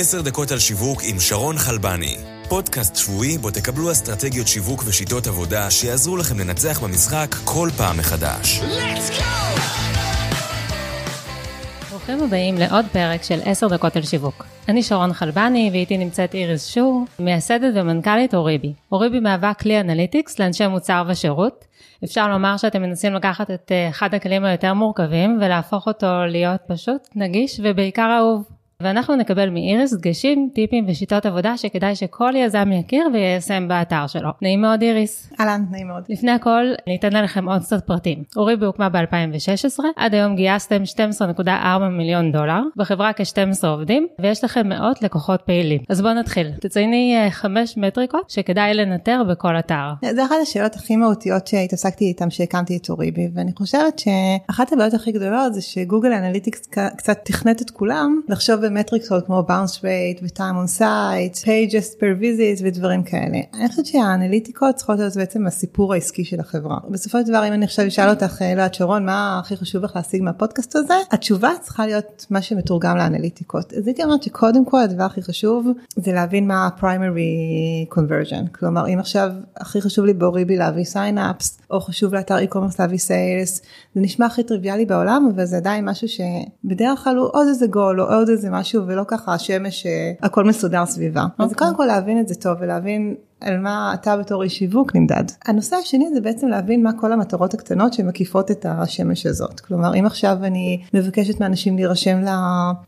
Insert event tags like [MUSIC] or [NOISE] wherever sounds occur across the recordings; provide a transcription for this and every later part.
עשר דקות על שיווק עם שרון חלבני. פודקאסט שבועי בו תקבלו אסטרטגיות שיווק ושיטות עבודה שיעזרו לכם לנצח במשחק כל פעם מחדש. ברוכים הבאים לעוד פרק של עשר דקות על שיווק. אני שרון חלבני ואיתי נמצאת איריס שור, מייסדת ומנכ"לית אוריבי. אוריבי מהווה כלי אנליטיקס לאנשי מוצר ושירות. אפשר לומר שאתם מנסים לקחת את אה, אחד הכלים היותר מורכבים ולהפוך אותו להיות פשוט, נגיש ובעיקר אהוב. ואנחנו נקבל מאיריס דגשים, טיפים ושיטות עבודה שכדאי שכל יזם יכיר ויישם באתר שלו. נעים מאוד איריס. אהלן, נעים מאוד. לפני הכל, ניתן לכם עוד קצת פרטים. אוריבי הוקמה ב-2016, עד היום גייסתם 12.4 מיליון דולר, בחברה כ-12 עובדים, ויש לכם מאות לקוחות פעילים. אז בואו נתחיל. תצייני אה, חמש מטריקות שכדאי לנטר בכל אתר. זה אחת השאלות הכי מהותיות שהתעסקתי איתן כשהקמתי את אוריבי, ואני חושבת שאחת הבעיות הכי גדולות זה שגוגל אנליטיקס קצת תכנת את כולם לחשוב במטריקות כמו bounce rate ו-time on site, pages per visit ודברים כאלה. אני חושבת שהאנליטיקות צריכות להיות בעצם הסיפור העסקי של החברה. בסופו של דבר אם אני עכשיו אשאל אותך, לא יודעת שרון, מה הכי חשוב לך להשיג מהפודקאסט הזה? התשובה צריכה להיות מה שמתורגם לאנליטיקות. אז הייתי אומרת שקודם כל הדבר הכי חשוב זה להבין מה ה-primary conversion. כלומר אם עכשיו הכי חשוב לי באוריבי להביא sign-ups, או חשוב לאתר e-commerce להביא sales, זה נשמע הכי טריוויאלי בעולם, אבל זה עדיין משהו שבדרך כלל הוא עוד איזה גול או עוד איזה משהו ולא ככה השמש אה, הכל מסודר סביבה. Okay. אז אוקיי. קודם כל להבין את זה טוב ולהבין על מה אתה בתור איש שיווק נמדד. הנושא השני זה בעצם להבין מה כל המטרות הקטנות שמקיפות את השמש הזאת. כלומר אם עכשיו אני מבקשת מאנשים להירשם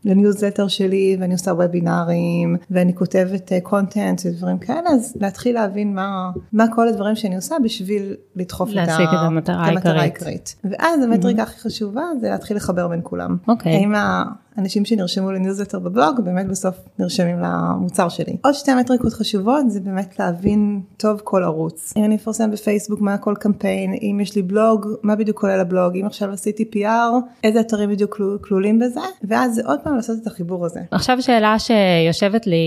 לניוזלטר שלי ואני עושה webinars ואני כותבת content אה, ודברים כאלה אז להתחיל להבין מה, מה כל הדברים שאני עושה בשביל לדחוף את, את המטרה העיקרית. ואז המטריקה mm-hmm. הכי חשובה זה להתחיל לחבר בין כולם. אוקיי. Okay. האם אנשים שנרשמו לניוזלטר בבלוג באמת בסוף נרשמים למוצר שלי. עוד שתי מטריקות חשובות זה באמת להבין טוב כל ערוץ. אם אני מפרסם בפייסבוק מה כל קמפיין, אם יש לי בלוג, מה בדיוק כולל הבלוג, אם עכשיו עשיתי PR, איזה אתרים בדיוק כלולים בזה, ואז עוד פעם לעשות את החיבור הזה. עכשיו שאלה שיושבת לי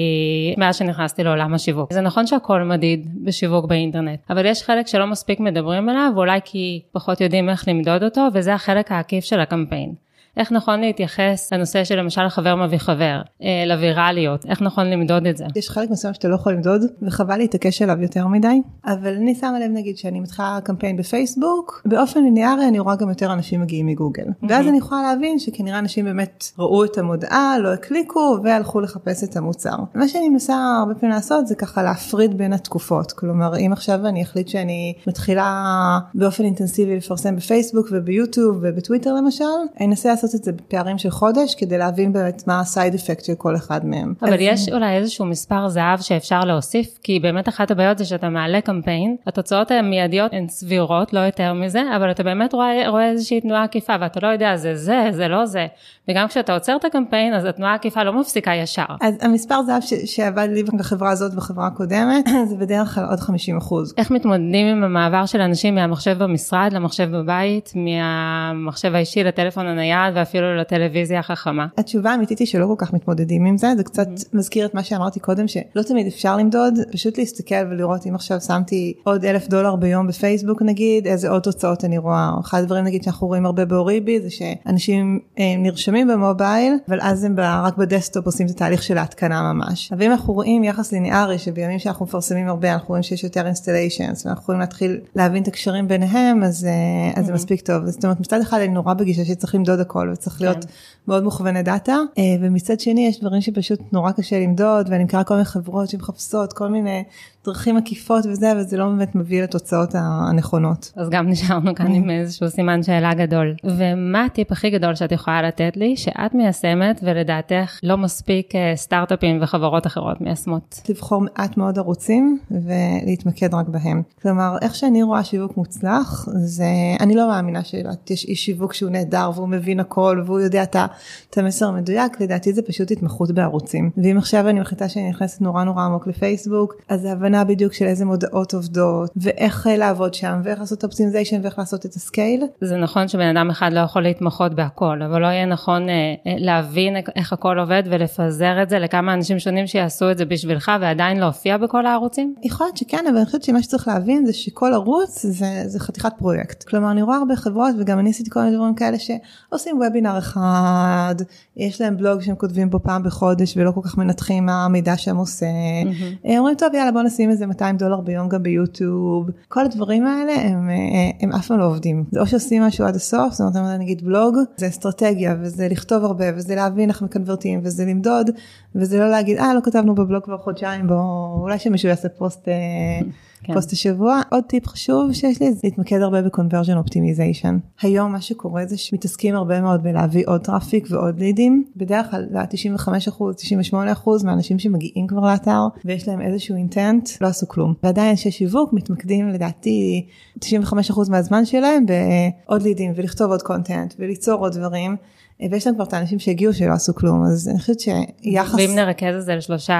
מאז שנכנסתי לעולם השיווק. זה נכון שהכל מדיד בשיווק באינטרנט, אבל יש חלק שלא מספיק מדברים עליו, אולי כי פחות יודעים איך למדוד אותו, וזה החלק העקיף של הקמפיין. איך נכון להתייחס לנושא של למשל חבר מביא חבר, אה, לווירליות, איך נכון למדוד את זה. יש חלק מסוים שאתה לא יכול למדוד וחבל להתעקש עליו יותר מדי, אבל אני שמה לב נגיד שאני מתחילה קמפיין בפייסבוק, באופן ליניארי אני רואה גם יותר אנשים מגיעים מגוגל, mm-hmm. ואז אני יכולה להבין שכנראה אנשים באמת ראו את המודעה, לא הקליקו והלכו לחפש את המוצר. מה שאני מנסה הרבה פעמים לעשות זה ככה להפריד בין התקופות, כלומר אם עכשיו אני אחליט שאני מתחילה באופן אינטנסיבי לפרסם בפייסבוק וביוטיוב ובטוויטר למשל, אני אנסה לעשות את זה בפערים של חודש כדי להבין באמת מה הסייד אפקט של כל אחד מהם. אבל אז... יש אולי איזשהו מספר זהב שאפשר להוסיף כי באמת אחת הבעיות זה שאתה מעלה קמפיין התוצאות המיידיות הן סבירות לא יותר מזה אבל אתה באמת רואה, רואה איזושהי תנועה עקיפה ואתה לא יודע זה זה זה לא זה וגם כשאתה עוצר את הקמפיין אז התנועה העקיפה לא מפסיקה ישר. אז המספר זהב ש- שעבד לי בחברה הזאת ובחברה הקודמת [CLEARS THROAT] זה בדרך כלל עוד 50 אחוז. איך מתמודדים עם המעבר של אנשים מהמחשב במשרד למחשב בבית מהמחשב האישי לטלפון הנייד ואפילו לטלוויזיה החכמה? התשובה האמיתית היא שלא כל כך מתמודדים עם זה, זה קצת mm-hmm. מזכיר את מה שאמרתי קודם שלא תמיד אפשר למדוד, פשוט להסתכל ולראות אם עכשיו שמתי עוד אלף דולר ביום בפייסבוק נגיד, איזה עוד תוצאות אני רואה. אחד הדברים נגיד שאנחנו רואים הרבה באוריבי זה שאנשים אה, נרשמים במובייל, אבל אז הם רק ב desktop עושים את התהליך של ההתקנה ממש. אבל אם אנחנו רואים יחס ליניארי שבימים שאנחנו מפרסמים הרבה אנחנו רואים שיש יותר installations ואנחנו יכולים להתחיל להבין את הקשרים ביניהם אז, אה, אז mm-hmm. זה מספיק טוב. זאת אומרת מצד אחד אני נורא בגישה שצריך למדוד הכל וצריך כן. להיות מאוד מוכווני דאטה אה, ומצד שני יש דברים שפשוט נורא קשה למדוד ואני מכירה כל מיני חברות שמחפשות כל מיני דרכים עקיפות וזה וזה לא באמת מביא לתוצאות הנכונות. אז גם נשארנו כאן עם [LAUGHS] איזשהו סימן שאלה גדול. ומה הטיפ הכי גדול שאת יכולה לתת לי שאת מיישמת ולדעתך לא מספיק אה, סטארט-אפים וחברות אחרות מיישמות? לבחור מעט מאוד ערוצים ולהתמקד רק בהם. כלומר איך שאני רואה שיווק מוצלח זה אני לא מאמינה שיש איש שיווק שהוא נהדר והוא מבין הכל והוא יודע את המסר המדויק לדעתי זה פשוט התמחות בערוצים. ואם עכשיו אני מחליטה שאני נכנסת נורא נורא עמוק לפייסבוק אז ההבנה הבנה בדיוק של איזה מודעות עובדות ואיך אה, לעבוד שם ואיך לעשות optimization ואיך לעשות את ה scale. זה נכון שבן אדם אחד לא יכול להתמחות בהכל, אבל לא יהיה נכון אה, אה, להבין איך הכל עובד ולפזר את זה לכמה אנשים שונים שיעשו את זה בשבילך ועדיין להופיע בכל הערוצים? יכול להיות שכן, אבל אני חושבת שמה שצריך להבין זה שכל ערוץ זה, זה חתיכת פרויקט. כלומר, אני רואה הרבה חברות וגם אני עשיתי כל מיני דברים כאלה שעושים וובינר אחד, יש להם בלוג שהם כותבים בו פעם בחודש ולא כל כך מנתחים מה המידע שהם עושה. Mm-hmm. אומרים טוב יאללה בוא נשים איזה 200 דולר ביום גם ביוטיוב. כל הדברים האלה הם, הם אף פעם לא עובדים. זה או שעושים משהו עד הסוף, זאת אומרת נגיד בלוג, זה אסטרטגיה וזה לכתוב הרבה וזה להבין איך מקנברטים וזה למדוד וזה לא להגיד אה לא כתבנו בבלוג כבר חודשיים בוא אולי שמישהו יעשה פוסט. כן. פוסט השבוע. עוד טיפ חשוב שיש לי זה להתמקד הרבה ב conversion optimization. היום מה שקורה זה שמתעסקים הרבה מאוד בלהביא עוד traffic ועוד leads. בדרך כלל 95 98 מהאנשים שמגיעים כבר לאתר ויש להם איזשהו intent לא עשו כלום. ועדיין אנשי שיווק מתמקדים לדעתי 95 מהזמן שלהם בעוד leads ולכתוב עוד content וליצור עוד דברים. ויש לנו כבר את האנשים שהגיעו שלא עשו כלום אז אני חושבת שיחס ואם נרכז את זה לשלושה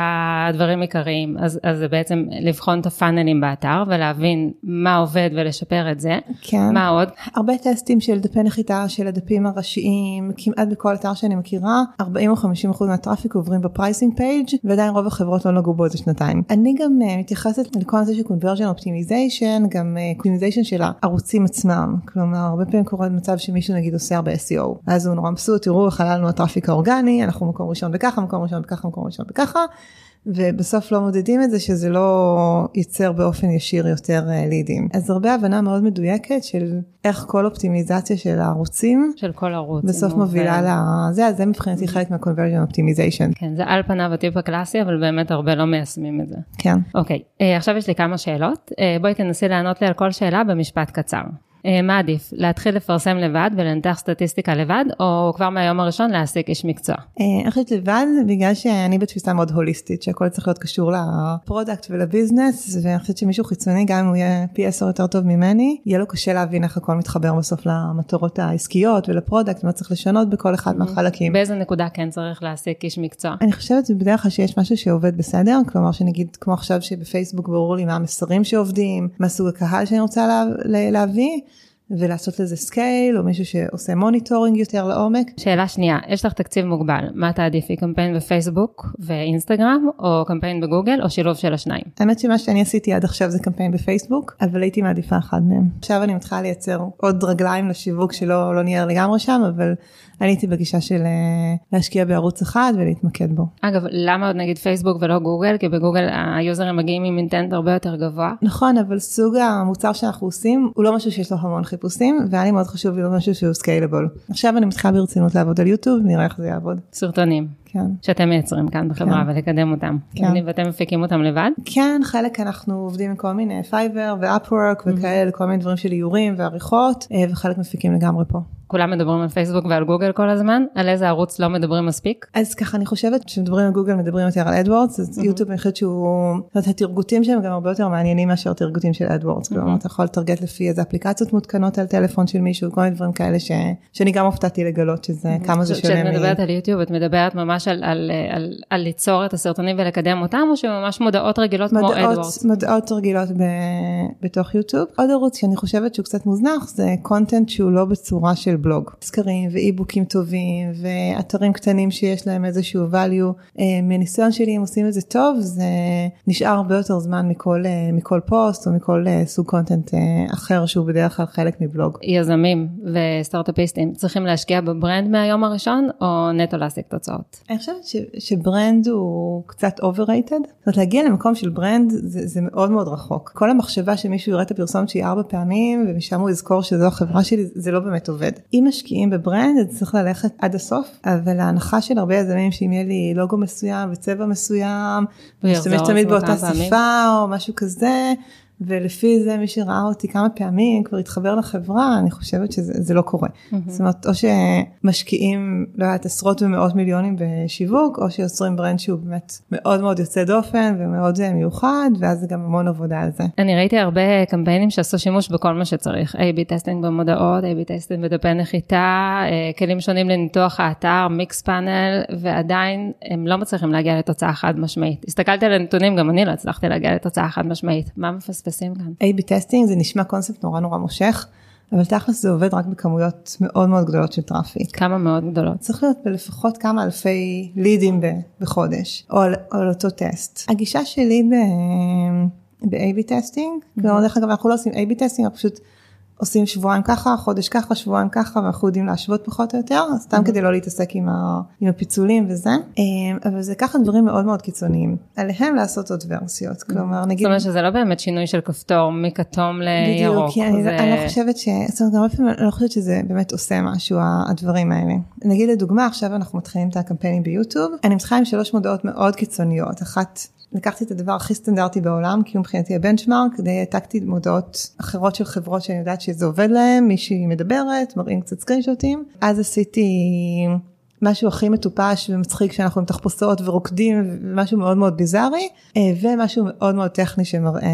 דברים עיקריים אז, אז זה בעצם לבחון את ה funnels באתר ולהבין מה עובד ולשפר את זה. כן. מה עוד? הרבה טסטים של דפי נחיתה של הדפים הראשיים כמעט בכל אתר שאני מכירה 40 או 50 אחוז מה traffic עוברים ב pricing page ועדיין רוב החברות לא נגעו בו איזה שנתיים. אני גם uh, מתייחסת לכל הנושא של conversion optimization גם optimization uh, של הערוצים עצמם. כלומר הרבה פעמים קורה מצב שמישהו נגיד עושה הרבה SEO אז הוא נורא מבסוט תראו איך עלה לנו ה traffic האורגני אנחנו מקום ראשון בככה מקום ראשון בככה מקום ראשון בככה ובסוף לא מודדים את זה שזה לא ייצר באופן ישיר יותר אה, leads. אז הרבה הבנה מאוד מדויקת של איך כל אופטימיזציה של הערוצים של כל ערוץ בסוף מובילה לזה, אז זה מבחינתי חלק מה conversion optimization. כן, זה על פניו הטיפ הקלאסי, אבל באמת הרבה לא מיישמים את זה. כן. אוקיי, אה, עכשיו יש לי כמה שאלות, אה, בואי תנסי לענות לי על כל שאלה במשפט קצר. אה, מה עדיף, להתחיל לפרסם לבד ולנתח סטטיסטיקה לבד, או כבר מהיום הראשון להעסיק איש מקצוע? אה, אני חושבת לבד, בגלל שאני בתפיסה מאוד הוליסטית, שהכל צריך להיות קשור ל product ול business, ואני חושבת שמישהו חיצוני, גם אם הוא יהיה פי עשר יותר טוב ממני, יהיה לו קשה להבין איך הכל מתחבר בסוף למטרות העסקיות ול product, מה צריך לשנות בכל אחד מהחלקים. באיזה נקודה כן צריך להעסיק איש מקצוע? אני חושבת שבדרך כלל שיש משהו שעובד בסדר, כלומר שנגיד כמו עכשיו שבפייסבוק ברור לי מה המסרים שעובדים, מה סוג הקהל שאני רוצה לה, להביא. ולעשות לזה scale או מישהו שעושה monitoring יותר לעומק. שאלה שנייה, יש לך תקציב מוגבל, מה תעדיפי קמפיין בפייסבוק ואינסטגרם או קמפיין בגוגל או שילוב של השניים? האמת שמה שאני עשיתי עד עכשיו זה קמפיין בפייסבוק, אבל הייתי מעדיפה אחד מהם. עכשיו אני מתחילה לייצר עוד רגליים לשיווק שלא לא נהיה לגמרי שם, אבל אני הייתי בגישה של אה, להשקיע בערוץ אחד ולהתמקד בו. אגב, למה עוד נגיד פייסבוק ולא גוגל? כי בגוגל היוזרים מגיעים עם intent הרבה יותר גבוה. נכון, אבל סוג המוצר שאנחנו עושים הוא לא משהו שיש לו המון חיפושים, והיה לי מאוד חשוב לראות משהו שהוא scalable. עכשיו אני מתחילה ברצינות לעבוד על יוטיוב, נראה איך זה יעבוד. סרטונים. כן. שאתם מייצרים כאן בחברה כן. ולקדם אותם. כן. ואתם מפיקים אותם לבד? כן, חלק אנחנו עובדים עם כל מיני פייבר ואפוורק וכאלה, כל מיני דברים של איורים ועריכות, אה, וחלק מפיקים לגמרי פה. כולם מדברים על פייסבוק ועל גוגל כל הזמן, על איזה ערוץ לא מדברים מספיק? אז ככה אני חושבת כשמדברים על גוגל מדברים יותר על אדוורדס, אז mm-hmm. יוטיוב אני חושבת שהוא, זאת אומרת הטרגוטים שלהם גם הרבה יותר מעניינים מאשר טרגוטים של אדוורדס, mm-hmm. כלומר אתה יכול לטרגט לפי איזה אפליקציות מותקנות על טלפון של מישהו, כל מיני דברים כאלה ש... שאני גם הופתעתי לגלות שזה mm-hmm. כמה זה שונה. כשאת מדברת על יוטיוב את מדברת ממש על, על, על, על, על ליצור את הסרטונים ולקדם אותם, או שממש מודעות רגילות מודעות, כמו אדוורדס? מודעות רגילות ב, בתוך יוטיוב. עוד ערוץ שאני חושבת שהוא קצת מוזנח זה content שהוא לא בצורה של בלוג. סקרים ו e-bookים טובים ואתרים קטנים שיש להם איזשהו value. אה, מניסיון שלי אם עושים את זה טוב זה נשאר הרבה יותר זמן מכל, אה, מכל פוסט או מכל אה, סוג content אחר שהוא בדרך כלל חלק מבלוג. יזמים וסטארט-אפיסטים צריכים להשקיע בברנד מהיום הראשון או נטו להשיג תוצאות? אני חושבת ש, שברנד הוא קצת overrated. זאת אומרת להגיע למקום של ברנד זה, זה מאוד מאוד רחוק. כל המחשבה שמישהו יראה את הפרסומת שהיא ארבע פעמים ומשם הוא יזכור שזו החברה שלי זה לא באמת עובד. אם משקיעים בברנד אז צריך ללכת עד הסוף אבל ההנחה של הרבה יזמים שאם יהיה לי לוגו מסוים וצבע מסוים, ולהשתמש תמיד באותה שפה או משהו כזה. ולפי זה מי שראה אותי כמה פעמים כבר התחבר לחברה אני חושבת שזה לא קורה. Mm-hmm. זאת אומרת או שמשקיעים לא יודעת עשרות ומאות מיליונים בשיווק או שיוצרים ברנד שהוא באמת מאוד מאוד יוצא דופן ומאוד מיוחד ואז זה גם המון עבודה על זה. אני ראיתי הרבה קמפיינים שעשו שימוש בכל מה שצריך A-B testing במודעות, A-B testing בדפי נחיתה, אה, כלים שונים לניתוח האתר, Mixpanel ועדיין הם לא מצליחים להגיע לתוצאה חד משמעית. הסתכלתי על הנתונים גם אני לא הצלחתי להגיע לתוצאה חד משמעית. מה מפספסים כאן? A-B testing זה נשמע קונספט נורא נורא מושך. אבל תכלס זה עובד רק בכמויות מאוד מאוד גדולות של traffic. כמה מאוד גדולות? צריך להיות בלפחות כמה אלפי לידים בחודש, או על, או על אותו טסט. הגישה שלי ב-AB testing, mm-hmm. דרך אגב אנחנו לא עושים AB testing, אנחנו פשוט עושים שבועיים ככה, חודש ככה, שבועיים ככה, ואנחנו יודעים להשוות פחות או יותר, סתם mm-hmm. כדי לא להתעסק עם, ה, עם הפיצולים וזה, אמ, אבל זה ככה דברים מאוד מאוד קיצוניים, ועליהם לעשות עוד ורסיות. כלומר נגיד... זאת אומרת שזה לא באמת שינוי של כפתור מכתום לירוק. בדיוק, אני, זה... אני לא חושבת ש... זאת אומרת, הרבה פעמים אני לא חושבת שזה באמת עושה משהו, הדברים האלה. נגיד לדוגמה, עכשיו אנחנו מתחילים את הקמפיינים ביוטיוב, אני מתחילה עם שלוש מודעות מאוד קיצוניות, אחת לקחתי את הדבר הכי סטנדרטי בעולם, כי הוא מבחינתי הבנצ'מארק, די העתקתי מודעות אחרות של חברות שאני יודעת שזה עובד להם, מישהי מדברת, מראים קצת סקרינשוטים. אז עשיתי משהו הכי מטופש ומצחיק שאנחנו עם תחפושות ורוקדים, משהו מאוד מאוד ביזארי, אה, ומשהו מאוד מאוד טכני שמראה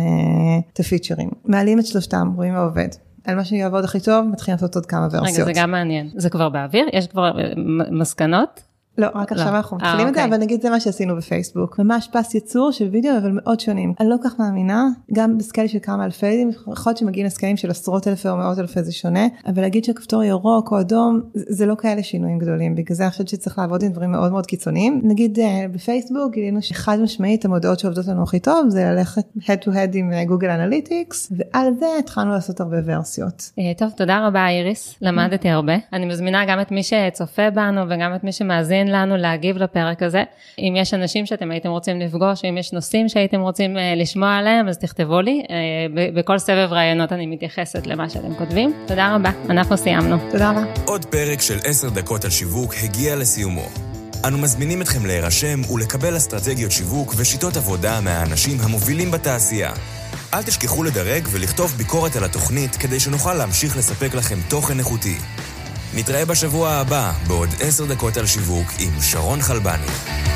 את הפיצ'רים. מעלים את שלושתם, רואים מה עובד. על מה שיעבוד הכי טוב, מתחילים לעשות עוד כמה ורסיות. רגע, זה גם מעניין. זה כבר באוויר? יש כבר אה, מסקנות? לא, רק עכשיו לא. אנחנו אה, מתחילים את זה, אוקיי. אבל נגיד זה מה שעשינו בפייסבוק. ממש פס ייצור של וידאו, אבל מאוד שונים. אני לא כל כך מאמינה, גם ב scale של כמה אלפי, יכול להיות שמגיעים ל scaleים של עשרות אלפי או מאות אלפי זה שונה, אבל להגיד שהכפתור ירוק או אדום, זה לא כאלה שינויים גדולים, בגלל זה אני חושבת שצריך לעבוד עם דברים מאוד מאוד קיצוניים. נגיד אה, בפייסבוק גילינו שחד משמעית המודעות שעובדות לנו הכי טוב זה ללכת head to head עם גוגל אה, אנליטיקס, ועל זה התחלנו לעשות הרבה ורסיות. טוב, תודה רבה איריס, למדתי הרבה. אני מזמינה גם את מי שצופה בנו וגם את מי שמאזין לנו להגיב לפרק הזה. אם יש אנשים שאתם הייתם רוצים לפגוש, אם יש נושאים שהייתם רוצים uh, לשמוע עליהם, אז תכתבו לי. Uh, בכל סבב ראיונות אני מתייחסת למה שאתם כותבים. תודה רבה, אנחנו סיימנו. תודה רבה. עוד פרק של 10 דקות על שיווק הגיע לסיומו. אנו מזמינים אתכם להירשם ולקבל אסטרטגיות שיווק ושיטות עבודה מהאנשים המובילים בתעשייה. אל תשכחו לדרג ולכתוב ביקורת על התוכנית כדי שנוכל להמשיך לספק לכם תוכן איכותי. נתראה בשבוע הבא בעוד עשר דקות על שיווק עם שרון חלבני.